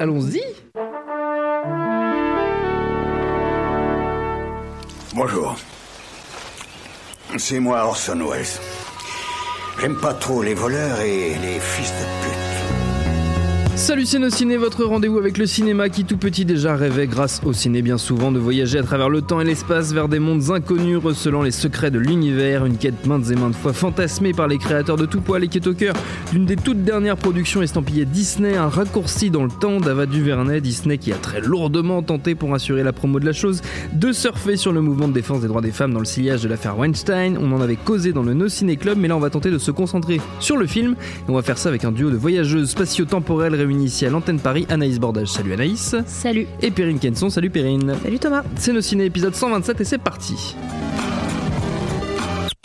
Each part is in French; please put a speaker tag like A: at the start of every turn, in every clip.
A: allons-y.
B: Bonjour. C'est moi Orson Welles. J'aime pas trop les voleurs et les fils de pute.
A: Salut Ciné, votre rendez-vous avec le cinéma qui tout petit déjà rêvait grâce au ciné bien souvent de voyager à travers le temps et l'espace vers des mondes inconnus recelant les secrets de l'univers, une quête maintes et maintes fois fantasmée par les créateurs de tout poil et qui est au cœur d'une des toutes dernières productions estampillées Disney, un raccourci dans le temps d'Ava Duvernay, Disney qui a très lourdement tenté pour assurer la promo de la chose de surfer sur le mouvement de défense des droits des femmes dans le sillage de l'affaire Weinstein, on en avait causé dans le No Ciné Club mais là on va tenter de se concentrer sur le film. Et on va faire ça avec un duo de voyageuses spatio-temporelles ici à l'antenne Paris, Anaïs Bordage. Salut Anaïs.
C: Salut.
A: Et Perrine Kenson. Salut Perrine.
C: Salut Thomas.
A: C'est nos ciné épisode 127 et c'est parti.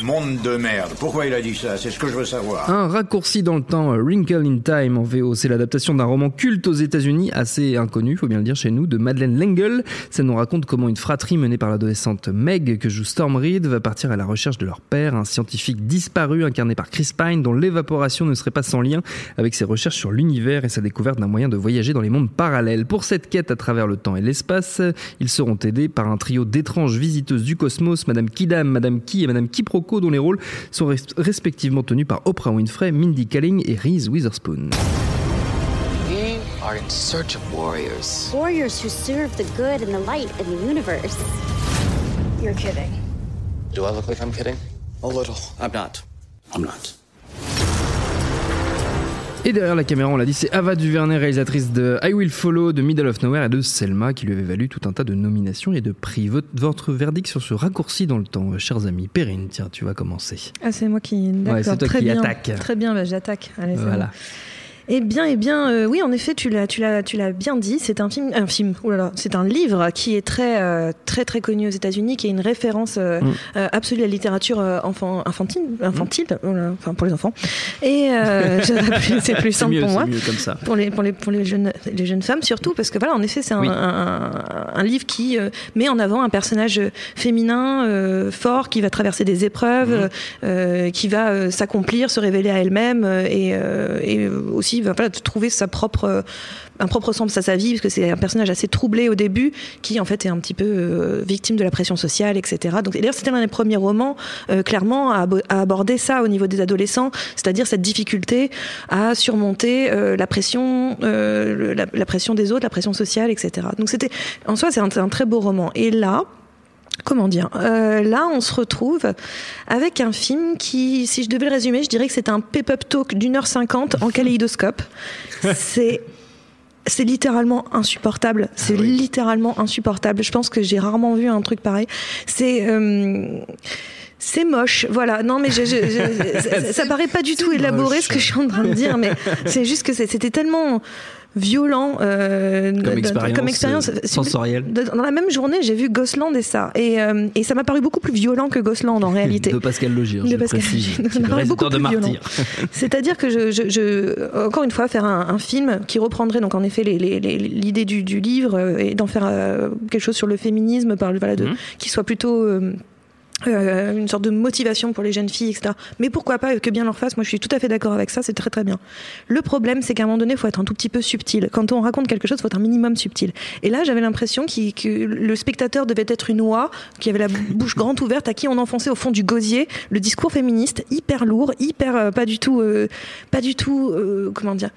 B: Monde de merde. Pourquoi il a dit ça? C'est ce que je veux savoir.
A: Un raccourci dans le temps, Wrinkle in Time en VO, c'est l'adaptation d'un roman culte aux États-Unis, assez inconnu, faut bien le dire chez nous, de Madeleine L'Engle. Ça nous raconte comment une fratrie menée par l'adolescente Meg, que joue Storm Reed, va partir à la recherche de leur père, un scientifique disparu incarné par Chris Pine, dont l'évaporation ne serait pas sans lien avec ses recherches sur l'univers et sa découverte d'un moyen de voyager dans les mondes parallèles. Pour cette quête à travers le temps et l'espace, ils seront aidés par un trio d'étranges visiteuses du cosmos, Madame Kidam, Madame Ki et Madame Kiproko dont les rôles sont respectivement tenus par Oprah Winfrey, Mindy Kaling et Reese Witherspoon.
D: We are in search of warriors.
E: Warriors who serve the good and the light in the universe.
F: You're kidding.
D: Do I look like I'm kidding?
G: A little. I'm not.
D: I'm not.
A: Et derrière la caméra, on l'a dit, c'est Ava DuVernay, réalisatrice de I Will Follow, de Middle of Nowhere et de Selma, qui lui avait valu tout un tas de nominations et de prix. Votre, verdict sur ce raccourci dans le temps, chers amis. Perrine, tiens, tu vas commencer.
C: Ah, c'est moi qui.
A: Ouais, c'est toi
C: Très
A: qui
C: bien.
A: attaque.
C: Très bien, bah, j'attaque. Allez,
A: Voilà.
C: bon. Eh bien, eh bien, euh, oui, en effet, tu l'as, tu l'as, tu l'as bien dit. C'est un film, un film. Oh là là, c'est un livre qui est très, euh, très, très connu aux États-Unis, qui est une référence euh,
A: Mm.
C: euh, absolue à la littérature euh, enfant, infantile, infantile, oh là, enfin pour les enfants. Et euh, c'est plus simple
A: mieux,
C: pour moi.
A: c'est mieux comme ça.
C: pour les pour les pour les jeunes les jeunes femmes surtout parce que voilà en effet c'est un,
A: Oui.
C: un, un- livre qui euh, met en avant un personnage féminin euh, fort qui va traverser des épreuves euh, qui va s'accomplir se révéler à elle-même et, euh, et aussi voilà, trouver sa propre euh, un propre sens à sa vie parce que c'est un personnage assez troublé au début qui en fait est un petit peu euh, victime de la pression sociale etc donc et d'ailleurs c'était l'un des premiers romans euh, clairement à, abo- à aborder ça au niveau des adolescents c'est-à-dire cette difficulté à surmonter la pression la, pression des autres la pression sociale etc donc c'était en soi c'est un, un très beau roman. Et là Comment dire Euh, Là, on se retrouve avec un film qui, si je devais le résumer, je dirais que c'est un pep-up talk d'une heure cinquante en kaléidoscope. c'est c'est littéralement insupportable. C'est littéralement insupportable. Je pense que j'ai rarement vu un truc pareil. C'est euh, c'est moche, voilà. Non, mais je, je- je- ça, ça paraît pas du tout élaboré ce que je suis en train de dire, mais c'est juste que c'était tellement violent euh,
A: Comme expérience,
C: comme expérience
A: euh, sensorielle.
C: Dans la même journée, j'ai vu Gosland et ça, et, euh, et ça m'a paru beaucoup plus violent que Gosland en réalité.
A: De Pascal Logier,
C: De
A: je
C: Pascal
A: précise,
C: beaucoup
A: de. Martyr.
C: C'est-à-dire que je, je, je- encore une fois, faire un, un film qui reprendrait donc en effet l'idée du, du livre et d'en faire euh, quelque chose sur le féminisme, par, voilà, de,
A: Mhm.
C: qui soit plutôt euh, euh, une sorte de motivation pour les jeunes filles, etc. Mais pourquoi pas que bien leur fasse Moi, je suis tout à fait d'accord avec ça. C'est très très bien. Le problème, c'est qu'à un moment donné, il faut être un tout petit peu subtil. Quand on raconte quelque chose, il faut être un minimum subtil. Et là, j'avais l'impression que le spectateur devait être une oie qui avait la bouche grande ouverte, à qui on enfonçait au fond du gosier le discours féministe hyper lourd, hyper euh, pas du tout, euh, pas du tout, euh, comment dire.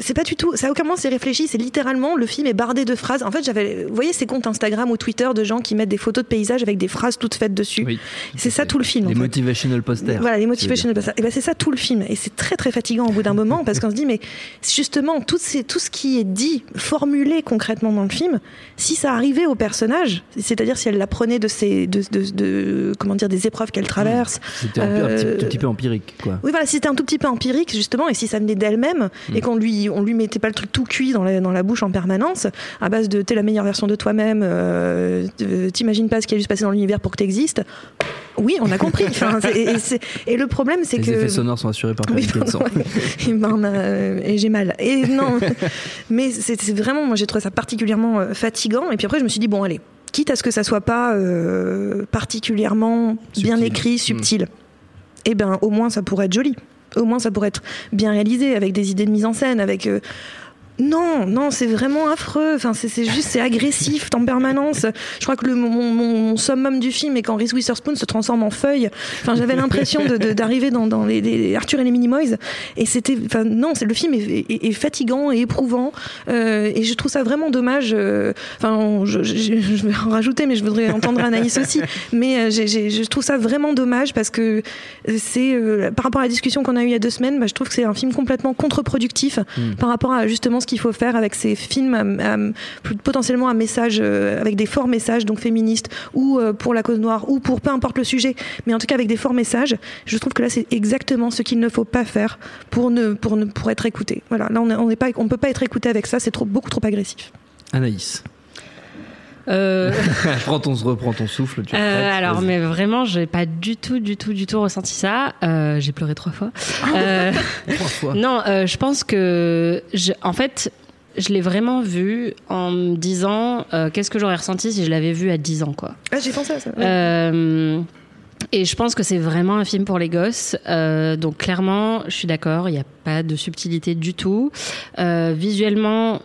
C: C'est pas du tout, ça a aucun moment c'est réfléchi, c'est littéralement le film est bardé de phrases. En fait, j'avais, vous voyez ces comptes Instagram ou Twitter de gens qui mettent des photos de paysages avec des phrases toutes faites dessus?
A: Oui.
C: C'est ça tout le film. en
A: Les
C: fait.
A: motivational posters.
C: Voilà, les motivational posters. Et ben c'est ça tout le film. Et c'est très très fatigant au bout d'un moment parce qu'on se dit mais justement tout, ces, tout ce qui est dit, formulé concrètement dans le film, si ça arrivait au personnage, c'est-à-dire si elle l'apprenait de ces, de, de, de- comment dire, des épreuves qu'elle traverse.
A: C'était un, peu- un petit,
C: Euh,
A: tout petit peu empirique, quoi.
C: Oui, voilà, si c'était un tout petit peu empirique, justement, et si ça venait d'elle-même,
A: Mm.
C: et qu'on lui, on lui mettait pas le truc tout cuit dans la, dans la bouche en permanence, à base de t'es la meilleure version de toi-même, euh, euh, t'imagines pas ce qui a dû se passer dans l'univers pour que t'existes. Oui, on a compris. Enfin, et, le problème, c'est
A: Les
C: que.
A: effets sonores sont assurés par
C: Oui, pardon, ouais. Et ben, euh, et j'ai mal. Et non, mais c'est vraiment, moi j'ai trouvé ça particulièrement fatigant. Et puis après, je me suis dit, bon, allez, quitte à ce que ça soit pas euh, particulièrement bien écrit, subtil, et ben au moins ça pourrait être joli. Au moins ça pourrait être bien réalisé, avec des idées de mise en scène, avec. Non, non, c'est vraiment affreux. Enfin, c'est juste, c'est agressif en permanence. Je crois que le, mon, mon- mon summum du film est quand Reese Witherspoon se transforme en feuille. Enfin, j'avais l'impression de- de- d'arriver dans, dans les, les Arthur et les Minimoys. Et c'était, enfin, non, c'est le film est, est- est fatigant et éprouvant. Euh, et je trouve ça vraiment dommage. euh, Enfin, je, je- je vais en rajouter, mais je voudrais entendre Anaïs aussi. Mais euh, j'ai- j'ai- je trouve ça vraiment dommage parce que c'est euh, par rapport à la discussion qu'on a eue il y a deux semaines, bah, je trouve que c'est un film complètement contre-productif par rapport à justement ce qu'il faut faire avec ces films potentiellement un message euh, avec des forts messages donc féministes ou euh, pour la cause noire ou pour peu importe le sujet, mais en tout cas avec des forts messages. Je trouve que là c'est exactement ce qu'il ne faut pas faire pour ne pour ne pour être écouté. Voilà, là on n'est pas on peut pas être écouté avec ça, c'est trop beaucoup trop agressif.
A: Anaïs,
G: Euh,
A: prends ton, reprends ton souffle. Tu
G: euh, alors, mais vraiment, j'ai pas du tout, du tout, du tout ressenti ça. Euh, j'ai pleuré trois fois. Euh,
A: Trois fois.
G: non, euh, je pense que, je, en fait, je l'ai vraiment vu en me disant euh, qu'est-ce que j'aurais ressenti si je l'avais vu à 10 ans, quoi.
C: Ah, j'ai pensé à ça. ouais.
G: Euh, et je pense que c'est vraiment un film pour les gosses. Euh, donc clairement, je suis d'accord, il n'y a pas de subtilité du tout. Euh, visuellement, euh,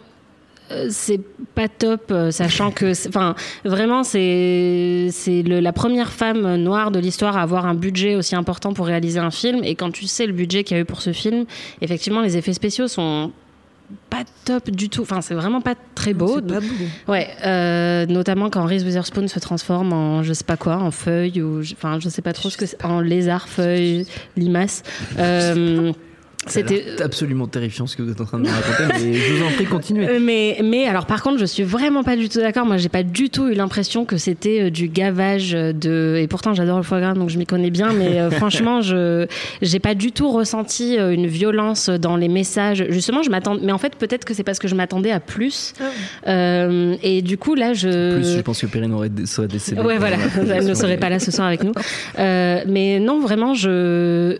G: c'est pas top, euh, sachant que, enfin, vraiment, c'est la première femme noire de l'histoire à avoir un budget aussi important pour réaliser un film. Et quand tu sais le budget qu'il y a eu pour ce film, effectivement, les effets spéciaux sont pas top du tout. Enfin, c'est vraiment pas très beau.
C: Pas beau.
G: Ouais, euh, notamment quand Reese Witherspoon se transforme en je sais pas quoi, en feuille ou enfin je sais pas trop ce que c'est, en lézard, feuille, limace. Euh, C'était
A: absolument terrifiant ce que vous êtes en train de me raconter, mais je vous en prie, continuez.
G: Euh, mais, mais alors par contre, je suis vraiment pas du tout d'accord. Moi, j'ai pas du tout eu l'impression que c'était euh, du gavage de. Et pourtant, j'adore le foie gras, donc je m'y connais bien. Mais euh, franchement, je j'ai pas du tout ressenti euh, une violence dans les messages. Justement, je m'attends. Mais en fait, peut-être que c'est parce que je m'attendais à plus. Euh, et du coup, là, je.
A: Plus, je pense que Perrine aurait dé- serait décédée.
G: Ouais, voilà. Elle ne serait pas là ce soir avec nous. Euh, mais non, vraiment, je.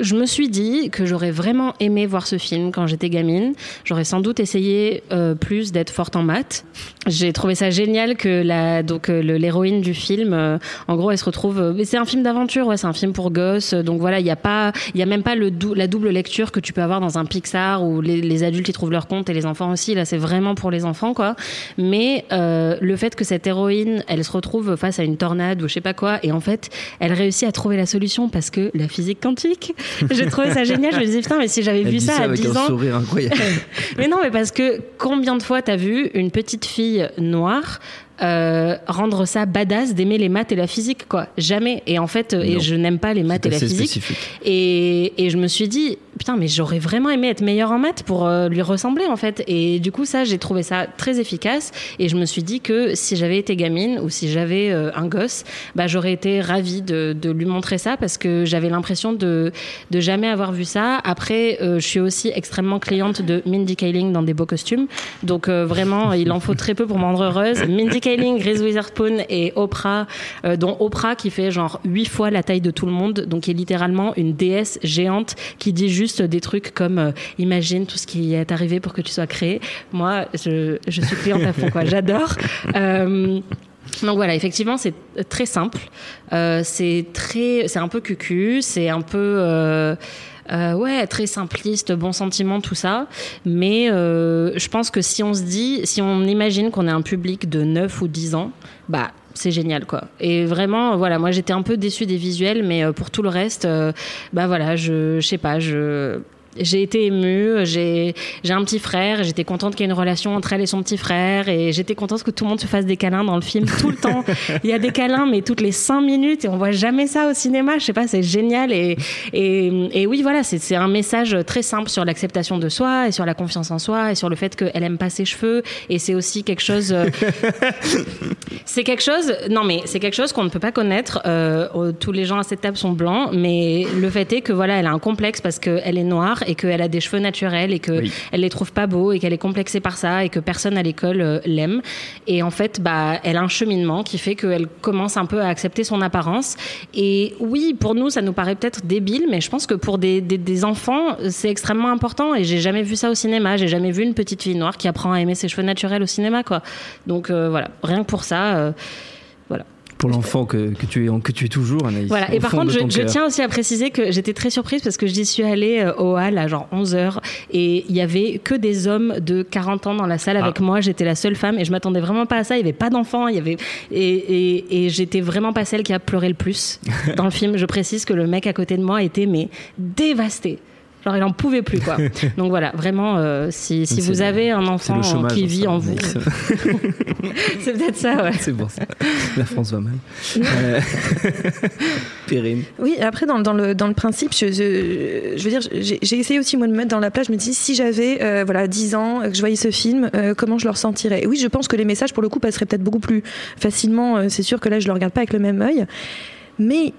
G: Je me suis dit que j'aurais vraiment aimé voir ce film quand j'étais gamine. J'aurais sans doute essayé euh, plus d'être forte en maths. J'ai trouvé ça génial que la donc euh, l'héroïne du film, euh, en gros, elle se retrouve. euh, c'est un film d'aventure, ouais, c'est un film pour gosses. Donc voilà, il y a pas, il y a même pas le dou- la double lecture que tu peux avoir dans un Pixar où les, les adultes y trouvent leur compte et les enfants aussi. Là, c'est vraiment pour les enfants, quoi. Mais euh, le fait que cette héroïne, elle se retrouve face à une tornade ou je sais pas quoi, et en fait, elle réussit à trouver la solution parce que la physique quantique. J'ai trouvé ça génial. Je me disais putain, mais si j'avais vu ça,
A: ça
G: à
A: avec
G: 10
A: un
G: ans.
A: sourire incroyable.
G: Mais non, mais parce que combien de fois t'as vu une petite fille noire euh, rendre ça badass d'aimer les maths et la physique quoi. Jamais. Et en fait euh, et je n'aime pas les maths et la physique. et, et je me suis dit putain mais j'aurais vraiment aimé être meilleure en maths pour euh, lui ressembler en fait. Et du coup ça j'ai trouvé ça très efficace. Et je me suis dit que si j'avais été gamine ou si j'avais euh, un gosse bah j'aurais été ravie de, de lui montrer ça parce que j'avais l'impression de de jamais avoir vu ça. Après je suis aussi extrêmement cliente de Mindy Kaling dans des beaux costumes. Donc vraiment il en faut très peu pour me rendre heureuse. Mindy Kaling Reese Witherspoon et Oprah euh, dont Oprah qui fait genre huit fois la taille de tout le monde donc qui est littéralement une déesse géante qui dit juste des trucs comme euh, imagine tout ce qui est arrivé pour que tu sois créé. Moi je, je suis cliente à fond quoi. J'adore. Euh, donc voilà, effectivement, c'est très simple. C'est très, c'est un peu cucu, c'est un peu, euh, ouais, très simpliste, bon sentiment, tout ça. Mais euh, je pense que si on se dit, si on imagine qu'on est un public de 9 ou 10 ans, bah c'est génial quoi. Et vraiment, voilà, moi j'étais un peu déçue des visuels, mais euh, pour tout le reste, bah voilà, je, je sais pas, je j'ai été émue, j'ai un petit frère, j'étais contente qu'il y ait une relation entre elle et son petit frère, et j'étais contente que tout le monde se fasse des câlins dans le film tout le temps. Il y a des câlins, mais toutes les cinq minutes, et on voit jamais ça au cinéma. Je sais pas, c'est génial. Et, et, et oui, voilà, c'est un message très simple sur l'acceptation de soi et sur la confiance en soi et sur le fait qu'elle aime pas ses cheveux. Et c'est aussi quelque chose. euh, c'est quelque chose. Non, mais c'est quelque chose qu'on ne peut pas connaître. Euh, tous les gens à cette table sont blancs, mais le fait est que voilà, elle a un complexe parce qu'elle est noire et qu'elle a des cheveux naturels et qu'elle
A: Oui.
G: elle les trouve pas beaux et qu'elle est complexée par ça et que personne à l'école euh, l'aime. Et en fait, bah, elle a un cheminement qui fait qu'elle commence un peu à accepter son apparence. Et oui, pour nous, ça nous paraît peut-être débile, mais je pense que pour des, des, des enfants, c'est extrêmement important. Et j'ai jamais vu ça au cinéma. J'ai jamais vu une petite fille noire qui apprend à aimer ses cheveux naturels au cinéma, quoi. Donc euh, voilà, rien que pour ça. euh, voilà.
A: Pour l'enfant que, que tu es que tu es toujours, Anaïs.
G: Voilà. Et par contre, je, tiens aussi à préciser que j'étais très surprise parce que j'y suis allée euh, au hall à genre 11h et il y avait que des hommes de 40 ans dans la salle avec
A: Ah.
G: moi. J'étais la seule femme et je m'attendais vraiment pas à ça. Il y avait pas d'enfants. Il y avait et, et, et j'étais vraiment pas celle qui a pleuré le plus dans le film. Je précise que le mec à côté de moi était mais dévasté. Genre il en pouvait plus quoi. Donc voilà, vraiment, euh, si, vous avez un enfant
A: chômage.
G: qui vit en vous, c'est peut-être ça. Ouais.
A: C'est pour ça. La France va mal. Euh, Perrine.
C: Oui, après, dans, dans le, dans le principe, je, je, je veux dire, j'ai essayé aussi, moi, de me mettre dans la place. Je me dis, si j'avais euh, voilà, 10 ans, que je voyais ce film, euh, comment je le ressentirais? Et oui, je pense que les messages, pour le coup, passeraient peut-être beaucoup plus facilement. C'est sûr que là, je le regarde pas avec le même œil. Mais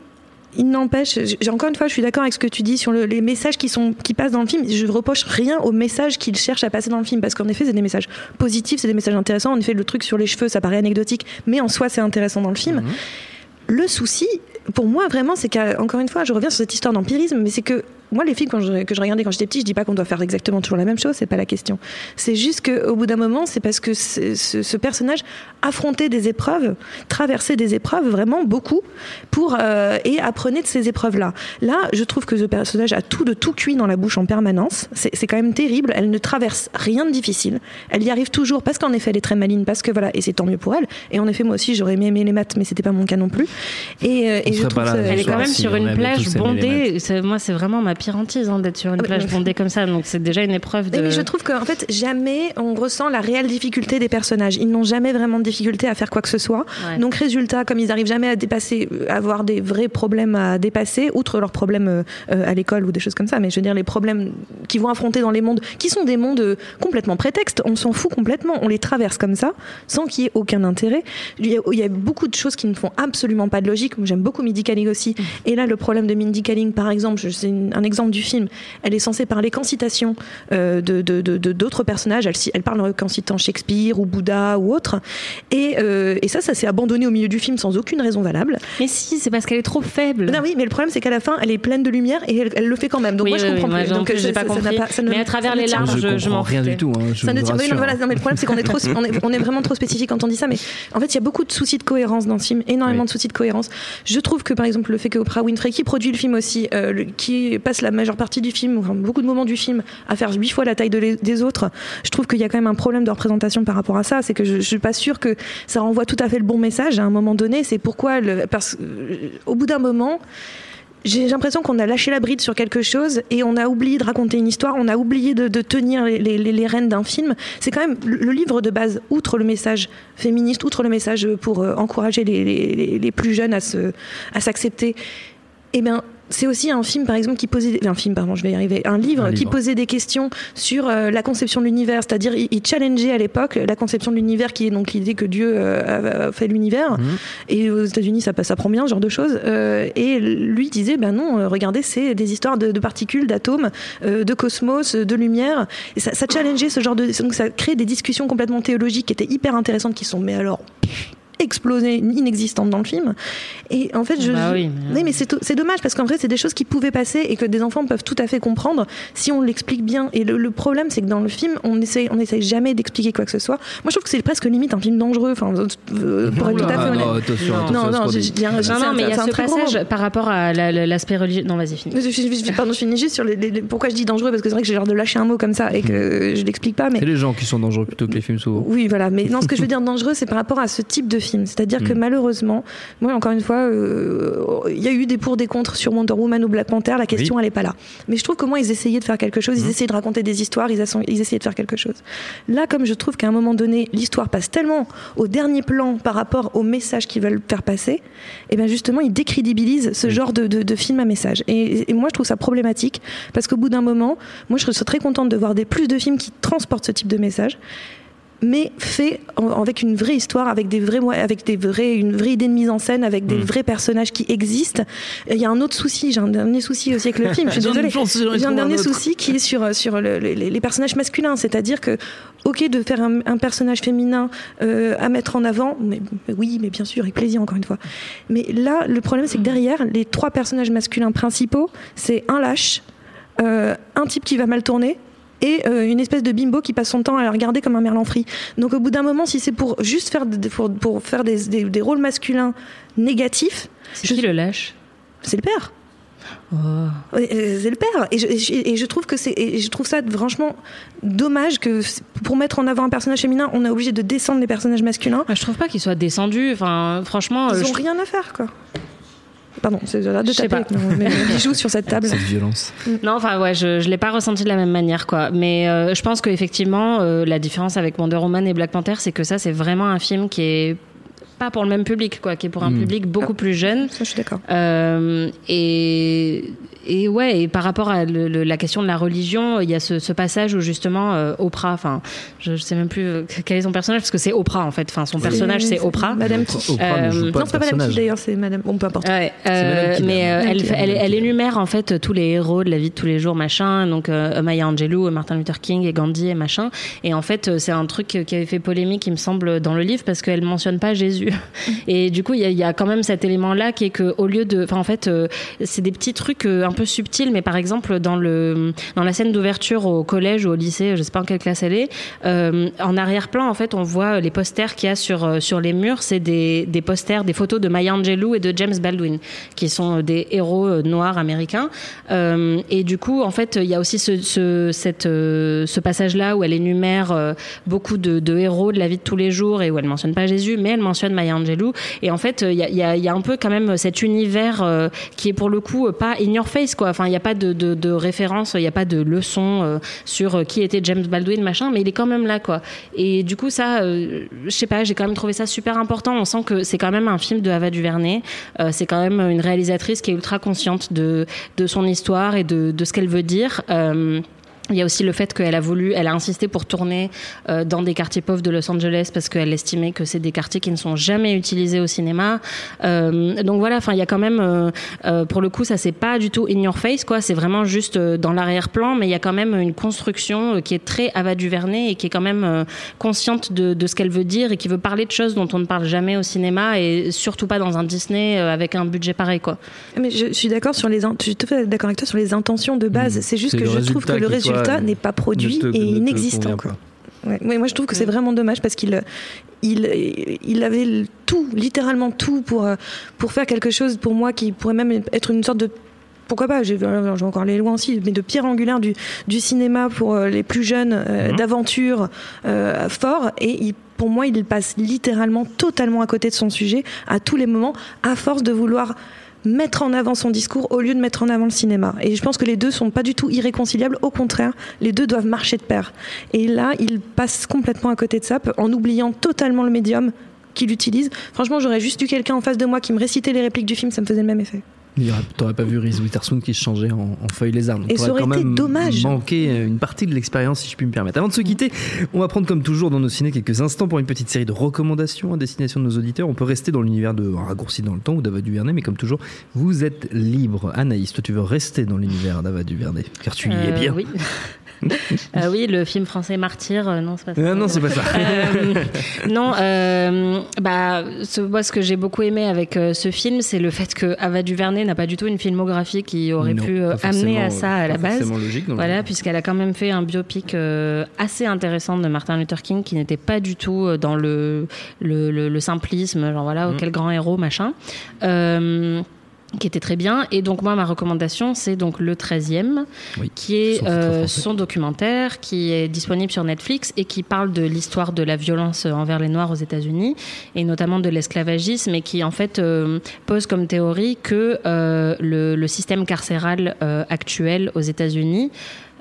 C: il n'empêche, encore une fois, je suis d'accord avec ce que tu dis sur le- les messages qui, sont, qui passent dans le film. Je ne reproche rien aux messages qu'il cherche à passer dans le film, parce qu'en effet, c'est des messages positifs, c'est des messages intéressants. En effet, le truc sur les cheveux, ça paraît anecdotique, mais en soi, c'est intéressant dans le film. Le souci, pour moi, vraiment, c'est qu'encore une fois, je reviens sur cette histoire d'empirisme, mais c'est que moi, les films quand je, que je regardais quand j'étais petite, je dis pas qu'on doit faire exactement toujours la même chose, c'est pas la question. C'est juste qu'au bout d'un moment, c'est parce que ce, personnage affrontait des épreuves, traversait des épreuves vraiment beaucoup, pour euh, et apprenait de ces épreuves-là. Là, je trouve que ce personnage a tout de tout cuit dans la bouche en permanence. C'est quand même terrible. Elle ne traverse rien de difficile. Elle y arrive toujours parce qu'en effet, elle est très maligne, parce que voilà, et c'est tant mieux pour elle. Et en effet, moi aussi, j'aurais aimé les maths, mais c'était pas mon cas non plus. Euh, je
A: serait
C: trouve
A: pas là,
C: ça-
A: je
G: Elle est quand même
A: si
G: sur
A: on
G: une plage bondée. Moi, c'est vraiment ma pire hantise hein, d'être sur une
C: Ah
G: plage
C: mais-
G: bondée comme ça. Donc, c'est déjà une épreuve de.
C: Mais je trouve qu'en fait, jamais on ressent la réelle difficulté des personnages. Ils n'ont jamais vraiment de difficulté à faire quoi que ce soit.
G: Ouais.
C: Donc, résultat, comme ils n'arrivent jamais à dépasser, euh, à avoir des vrais problèmes à dépasser, outre leurs problèmes euh, euh, à l'école ou des choses comme ça, mais je veux dire, les problèmes qu'ils vont affronter dans les mondes, qui sont des mondes complètement prétextes, on s'en fout complètement. On les traverse comme ça, sans qu'il y ait aucun intérêt. Il y, a, il y a beaucoup de choses qui ne font absolument pas de logique. Moi, j'aime beaucoup Mindy Kaling aussi. Et là, le problème de Mindy Kaling, par exemple, je- c'est un exemple du film, elle est censée parler qu'en citation euh, de de- de- de- d'autres personnages. Elle, elle parle qu'en citant Shakespeare ou Bouddha ou autre. Et, euh, et ça, ça s'est abandonné au milieu du film sans aucune raison valable.
G: Mais si, c'est parce qu'elle est trop faible.
C: Non, oui, mais le problème, c'est qu'à la fin, elle est pleine de lumière et elle, elle le fait quand même. Donc
G: Oui,
C: moi, je
G: oui,
C: comprends
G: oui,
C: plus. Donc
G: j'ai pas
C: ça- ça n'a
G: compris.
C: pas- ça ne-
G: Mais à travers les larmes, je-
A: je,
G: m'en
A: comprends rien du tout. hein, je
C: Ça ne
A: vous
C: tient- oui, non,
A: rassure.
C: voilà, non, mais le problème c'est qu'on est trop, on est, on est vraiment trop spécifique quand on dit ça. Mais en fait, il y a beaucoup de soucis de cohérence dans ce film, énormément
A: Oui.
C: de soucis de cohérence. Je trouve que par exemple le fait que Oprah Winfrey, qui produit le film aussi, euh, qui passe la majeure partie du film, enfin, beaucoup de moments du film, à faire huit fois la taille des autres, je trouve qu'il y a quand même un problème de représentation par rapport à ça. C'est que je, je suis pas sûre que ça renvoie tout à fait le bon message à un moment donné. C'est pourquoi, parce euh, au bout d'un moment. J'ai l'impression qu'on a lâché la bride sur quelque chose et on a oublié de raconter une histoire, on a oublié de, tenir les, rênes d'un film. C'est quand même le livre de base, outre le message féministe, outre le message pour euh, encourager les, plus jeunes à s'accepter. Eh bien, c'est aussi un film, par exemple, qui posait un film, pardon, je vais y arriver, un livre,
A: Un
C: qui
A: livre.
C: posait des questions sur euh, la conception de l'univers, c'est-à-dire il, il challengeait à l'époque la conception de l'univers, qui est donc l'idée que Dieu euh, a, fait l'univers. Et aux États-Unis, ça, passe- ça prend bien ce genre de choses. Euh, et lui disait, ben non, regardez, c'est des histoires de, de particules, d'atomes, de cosmos, de lumière. Et ça, ça challengeait ce genre de, donc ça crée des discussions complètement théologiques qui étaient hyper intéressantes, qui sont, mais alors explosées, inexistantes dans le film. Et en fait, je,
G: Bah
C: je-
G: oui, mais-
C: mais c'est c'est dommage parce qu'en vrai, c'est des choses qui pouvaient passer et que des enfants peuvent tout à fait comprendre si on l'explique bien. Et le, le problème, c'est que dans le film, on essaye, on essaye jamais d'expliquer quoi que ce soit. Moi, je trouve que c'est presque limite un film dangereux. Enfin, euh, pour être tout à fait honnête.
A: non, attention,
G: Non.
A: attention
C: Non,
A: ce
C: non,
G: Non, mais il y
C: c'est
G: a
C: un
G: ce passage par rapport à la- la- l'aspect religieux. Non, vas-y, finis.
C: Je, je- je- pardon, je finis juste sur les, les- les- pourquoi je dis dangereux parce que c'est vrai que j'ai l'air de lâcher un mot comme ça et que je l'explique pas. Mais
A: C'est les gens qui sont dangereux plutôt que les films souvent.
C: oui, voilà. Mais non, ce que je veux dire dangereux, c'est par rapport à ce type de film. C'est-à-dire que
A: Mm.
C: malheureusement, moi, encore une fois, euh, il y a eu des pour, des contre sur Wonder Woman ou Black Panther. La question, elle est pas là. Mais je trouve comment ils essayaient de faire quelque chose. Ils essayaient de raconter des histoires. Ils, essayaient de faire quelque chose. Là, comme je trouve qu'à un moment donné, l'histoire passe tellement au dernier plan par rapport au message qu'ils veulent faire passer, et bien justement, ils décrédibilisent ce genre de, de- de film à message. Et, et moi, je trouve ça problématique parce qu'au bout d'un moment, moi, je serais très contente de voir des plus de films qui transportent ce type de message mais fait avec une vraie histoire, avec des vrais, avec des vrais, une vraie idée de mise en scène, avec des vrais personnages qui existent. Il y a un autre souci, j'ai un dernier souci aussi avec le film. Je suis désolée. J'ai un dernier souci qui est sur sur le- le- les, personnages masculins, c'est-à-dire que ok de faire un, un personnage féminin euh, à mettre en avant, mais oui, mais bien sûr, avec plaisir encore une fois. Mais là, le problème c'est que derrière les trois personnages masculins principaux, c'est un lâche, euh, un type qui va mal tourner et euh, une espèce de bimbo qui passe son temps à la regarder comme un merlan frit. Donc au bout d'un moment, si c'est pour juste faire des, pour, pour faire des, des- des rôles masculins négatifs,
G: C'est
C: je-
G: qui le lâche?
C: C'est le père.
G: Oh.
C: Euh, C'est le père. Et je, et je- et je trouve que c'est, je trouve ça franchement dommage que pour mettre en avant un personnage féminin, on est obligé de descendre les personnages masculins.
G: Ah, Je trouve pas qu'il soit descendu. Enfin, franchement, euh,
C: Ils
G: je
C: ont rien à faire, quoi. Pardon, c'est de
G: Je sais
C: taper
G: pas.
C: avec mes, mes bijoux sur cette table.
A: Cette violence.
G: Non, enfin ouais, je je l'ai pas ressenti de la même manière quoi. Mais euh, je pense qu'effectivement, euh, la différence avec Wonder Woman et Black Panther, c'est que ça, c'est vraiment un film qui est pas pour le même public quoi, qui est pour un
A: Mm.
G: public beaucoup plus jeune.
C: Ça, je suis d'accord.
G: Euh, et, et ouais, et par rapport à le- le- la question de la religion, il y a ce, ce passage où justement euh, Oprah, enfin, je, je sais même plus euh, quel est son personnage parce que c'est Oprah en fait. Enfin, son personnage c'est Oprah.
C: Madame.
A: Oprah ne
G: Euh,
A: pas
C: non, c'est pas Madame d'ailleurs, c'est Madame. Bon, peu importe.
G: Ouais, euh, mais euh, elle, elle, elle énumère en fait tous les héros de la vie de tous les jours, machin. Donc euh, Maya Angelou, Martin Luther King et Gandhi et machin. Et en fait, c'est un truc qui avait fait polémique, il me semble, dans le livre parce qu'elle mentionne pas Jésus. Et du coup, il y, a- quand même cet élément-là qui est que au lieu de, en fait, euh, c'est des petits trucs euh, un peu subtils, mais par exemple dans le dans la scène d'ouverture au collège ou au lycée, je sais pas en quelle classe elle est, euh, en arrière-plan en fait, on voit les posters qu'il y a sur sur les murs, c'est des des posters, des photos de Maya Angelou et de James Baldwin, qui sont des héros noirs américains. Et du coup, en fait, il y a aussi ce ce ce passage-là où elle énumère beaucoup de, de héros de la vie de tous les jours et où elle mentionne pas Jésus, mais elle mentionne Maya Angelou. Et en fait, il y a, il y, a, un peu quand même cet univers euh, qui est pour le coup euh, pas in your face, quoi. Enfin, il n'y a pas de, de, référence, il n'y a pas de leçon euh, sur euh, qui était James Baldwin, machin, mais il est quand même là, quoi. Et du coup, ça, euh, je sais pas, j'ai quand même trouvé ça super important. On sent que c'est quand même un film de Ava DuVernay. Euh, c'est quand même une réalisatrice qui est ultra consciente de, son histoire et de, ce qu'elle veut dire. Euh, il y a aussi le fait qu'elle a voulu, elle a insisté pour tourner euh, dans des quartiers pauvres de Los Angeles parce qu'elle estimait que c'est des quartiers qui ne sont jamais utilisés au cinéma. Euh, donc voilà, enfin il y a quand même, euh, euh, pour le coup, ça c'est pas du tout in your face quoi. C'est vraiment juste euh, dans l'arrière-plan, mais il y a quand même une construction euh, qui est très Ava DuVernay et qui est quand même euh, consciente de, de ce qu'elle veut dire et qui veut parler de choses dont on ne parle jamais au cinéma et surtout pas dans un Disney euh, avec un budget pareil quoi.
C: Mais je, suis d'accord sur les, in- je suis tout à fait d'accord avec toi sur les intentions de base.
A: Mmh.
C: C'est juste
A: C'est
C: que je trouve que
A: résultat
C: le
A: toi,
C: résultat n'est pas produit
A: te-
C: et inexistant. quoi. Ouais. Moi, je trouve que c'est vraiment dommage parce qu'il il, il avait tout, littéralement tout, pour, euh, pour faire quelque chose pour moi qui pourrait même être une sorte de. Pourquoi pas, j'ai- je vais encore aller loin aussi, mais de pierre angulaire du, du cinéma pour euh, les plus jeunes, euh,
A: Mhm.
C: d'aventure euh, fort. Et il- pour moi, il passe littéralement totalement à côté de son sujet à tous les moments, à force de vouloir mettre en avant son discours au lieu de mettre en avant le cinéma. Et je pense que les deux sont pas du tout irréconciliables. Au contraire, les deux doivent marcher de pair. Et là, il passe complètement à côté de ça, en oubliant totalement le médium qu'il utilise. Franchement, j'aurais juste eu quelqu'un en face de moi qui me récitait les répliques du film, ça me faisait le même effet.
A: Il y aurait- T'aurais pas vu Reese Witherspoon qui se changeait en, en feuille lézard. Donc
C: Et ça aurait
A: quand
C: été
A: même
C: dommage.
A: manqué une partie de l'expérience, si je puis me permettre. Avant de se quitter, on va prendre comme toujours dans nos ciné quelques instants pour une petite série de recommandations à destination de nos auditeurs. On peut rester dans l'univers de un raccourci dans le temps ou d'Ava Duvernay, mais comme toujours, vous êtes libre. Anaïs, toi tu veux rester dans l'univers d'Ava Duvernay, car tu y es
G: Euh,
A: bien.
G: Oui. Euh, oui, le film français Martyr, euh, non, c'est pas ça.
A: Ah non, c'est pas ça.
G: Euh, non, euh, bah, ce, moi, ce que j'ai beaucoup aimé avec euh, ce film, c'est le fait que Ava DuVernay n'a pas du tout une filmographie qui aurait
A: Non,
G: pu euh, amener à ça à la base.
A: forcément logique. le-
G: Voilà, puisqu'elle a quand même fait un biopic euh, assez intéressant de Martin Luther King qui n'était pas du tout euh, dans le, le, le- le simplisme, genre voilà,
A: Mm.
G: quel grand héros, machin. Euh, qui était très bien. Et donc, moi, ma recommandation, c'est donc le 13e,
A: Oui,
G: qui est euh, son documentaire, qui est disponible sur Netflix et qui parle de l'histoire de la violence envers les Noirs aux États-Unis, et notamment de l'esclavagisme, et qui, en fait, euh, pose comme théorie que euh, le, le système carcéral actuel aux États-Unis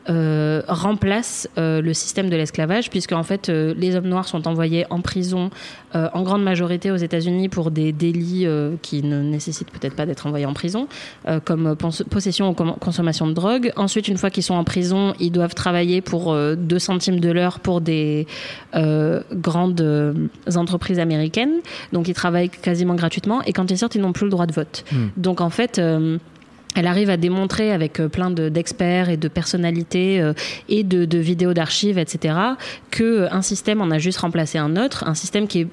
G: euh, remplace euh, le système de l'esclavage, puisque en fait euh, les hommes noirs sont envoyés en prison euh, en grande majorité aux États-Unis pour des délits qui ne nécessitent peut-être pas d'être envoyés en prison, comme possession ou consommation de drogue. Ensuite, une fois qu'ils sont en prison, ils doivent travailler pour euh, 2 centimes de l'heure pour des grandes entreprises américaines. Donc ils travaillent quasiment gratuitement et quand ils sortent, ils n'ont plus le droit de vote.
A: Hmm.
G: Donc en fait. Elle arrive à démontrer avec euh, plein de- d'experts et de personnalités euh, et de, de vidéos d'archives, etc., que euh, un système en a juste remplacé un autre, un système qui est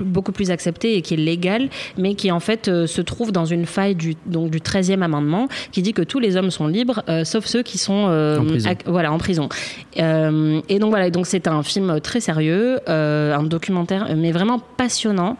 G: beaucoup plus accepté et qui est légal, mais qui en fait euh, se trouve dans une faille du, donc, du 13e amendement qui dit que tous les hommes sont libres, euh, sauf ceux qui sont
A: En prison.
G: voilà, en prison. Et donc voilà, donc c'est un film très sérieux, un documentaire, mais vraiment passionnant.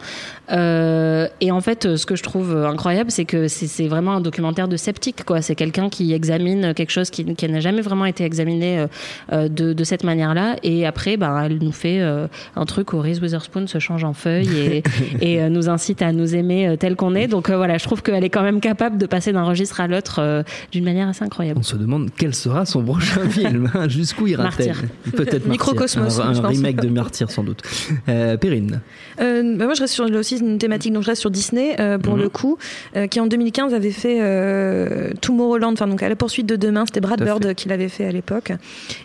G: Et en fait, ce que je trouve incroyable, c'est que c'est vraiment un documentaire de sceptique. quoi. C'est quelqu'un qui examine quelque chose qui, qui n'a jamais vraiment été examiné euh, euh, de, de cette manière-là. Et après, bah, elle nous fait euh, un truc où Reese Witherspoon se change en feuille et, et euh, nous incite à nous aimer euh, tel qu'on est. Donc euh, voilà, je trouve qu'elle est quand même capable de passer d'un registre à l'autre euh, d'une manière assez incroyable.
A: On se demande quel sera son prochain film. hein, Jusqu'où ira-t-elle. Peut-être
C: Microcosmos,
A: Martyr. Un,
C: je
A: un
C: pense.
A: remake de Martyr sans doute. Euh, Perrine.
C: Euh, bah moi, je reste sur aussi une thématique, donc je reste sur Disney euh, pour
A: Mhm.
C: le coup, euh, qui en 2015 avait fait euh, Tomorrowland, enfin donc à la poursuite de demain, c'était Brad Bird qui l'avait fait à l'époque.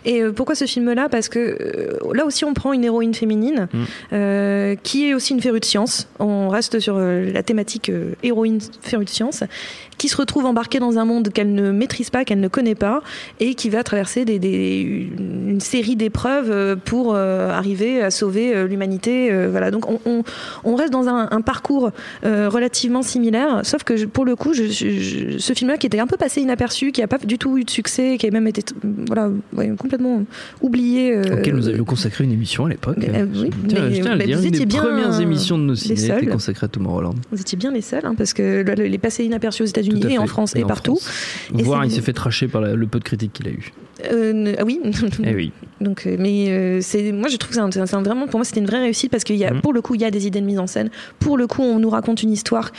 C: Et euh, pourquoi ce film-là? Parce que euh, là aussi, on prend une héroïne féminine euh, qui est aussi une férue de science. On reste sur euh, la thématique euh, héroïne férue de science, qui se retrouve embarquée dans un monde qu'elle ne maîtrise pas, qu'elle ne connaît pas, et qui va traverser des, des- une série d'épreuves euh, pour euh, arriver à sauver euh, l'humanité. euh, voilà. Donc on, on- on reste dans un, un parcours euh, relativement similaire, sauf que je- pour le coup, je, je- je- ce film-là qui était un peu passé inaperçu, qui n'a pas du tout eu de succès, qui a même été voilà, ouais, complètement oublié. euh,
A: auquel nous avions consacré une émission à l'époque.
C: euh, oui, vous étiez bien
A: premières émissions de nos ciné
C: les seuls.
A: était consacrée à Tomorrowland.
C: Vous étiez bien les seuls, hein, parce que là, il est passé inaperçu aux États-Unis et en. France et, partout.
A: France.
C: Et c'est-
A: il s'est fait tracher par la- le peu de critiques qu'il a eu.
C: Euh, ah oui.
A: Eh oui.
C: Donc, euh, mais euh, c'est, moi je trouve que c'est, vraiment, pour moi c'était une vraie réussite parce qu'il y a,
A: Mhm.
C: pour le coup, il y a des idées de mise en scène. Pour le coup, on nous raconte une histoire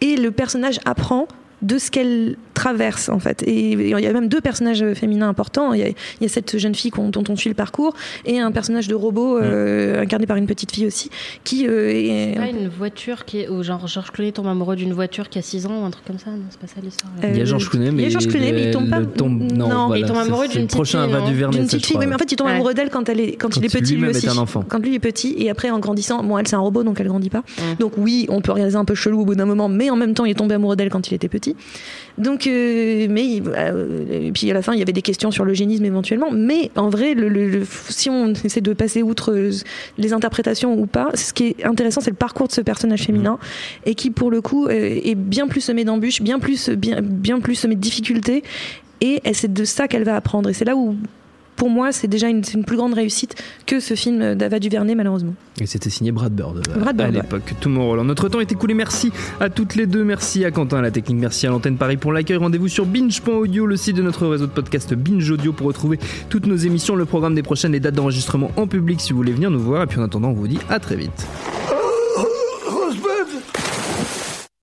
C: et le personnage apprend de ce qu'elle traverse en fait. Et il y a même deux personnages féminins importants. Il y a, il y a cette jeune fille dont on suit le parcours et un personnage de robot euh, incarné par une petite fille aussi qui euh, est.
G: C'est pas une voiture qui est. Ou genre Georges Clooney tombe amoureux d'une voiture qui a 6 ans ou un truc comme ça Non, c'est pas ça l'histoire.
C: Euh,
A: Il y a Georges Clooney, mais
C: il Georges Clooney, mais il tombe pas-
A: tombe- Non,
C: Non,
A: voilà,
G: il tombe amoureux d'une petite
A: prochain
G: fille,
A: va
G: non
A: du Vernet,
C: d'une petite fille, oui, mais en fait, il tombe
G: Ouais.
C: amoureux d'elle quand elle est, quand,
A: Quand
C: il est petit lui aussi.
A: est un enfant.
C: Quand lui est petit et après en grandissant, bon, elle c'est un robot donc elle grandit pas. Donc oui, on peut regarder un peu chelou au bout d'un moment, mais en même temps, il est tombé amoureux d'elle quand il était petit. Donc, euh, mais euh, et puis à la fin, il y avait des questions sur l'eugénisme éventuellement. Mais en vrai, le, le- le- si on essaie de passer outre euh, les interprétations ou pas, ce qui est intéressant, c'est le parcours de ce personnage féminin et qui, pour le coup, est bien plus semé d'embûches, bien plus, bien, bien plus semé de difficultés. Et et c'est de ça qu'elle va apprendre. Et c'est là où, pour moi, c'est déjà une, plus grande réussite que ce film d'Ava Duvernay, malheureusement.
A: Et c'était signé Brad Bird, euh,
C: Brad Bird,
A: à
C: ouais.
A: l'époque. Tomorrowland. Notre temps est écoulé. Merci à toutes les deux. Merci à Quentin à la technique. Merci à l'antenne Paris pour l'accueil. Rendez-vous sur binge.audio, le site de notre réseau de podcast Binge Audio pour retrouver toutes nos émissions, le programme des prochaines, les dates d'enregistrement en public si vous voulez venir nous voir. Et puis en attendant, on vous dit à très vite.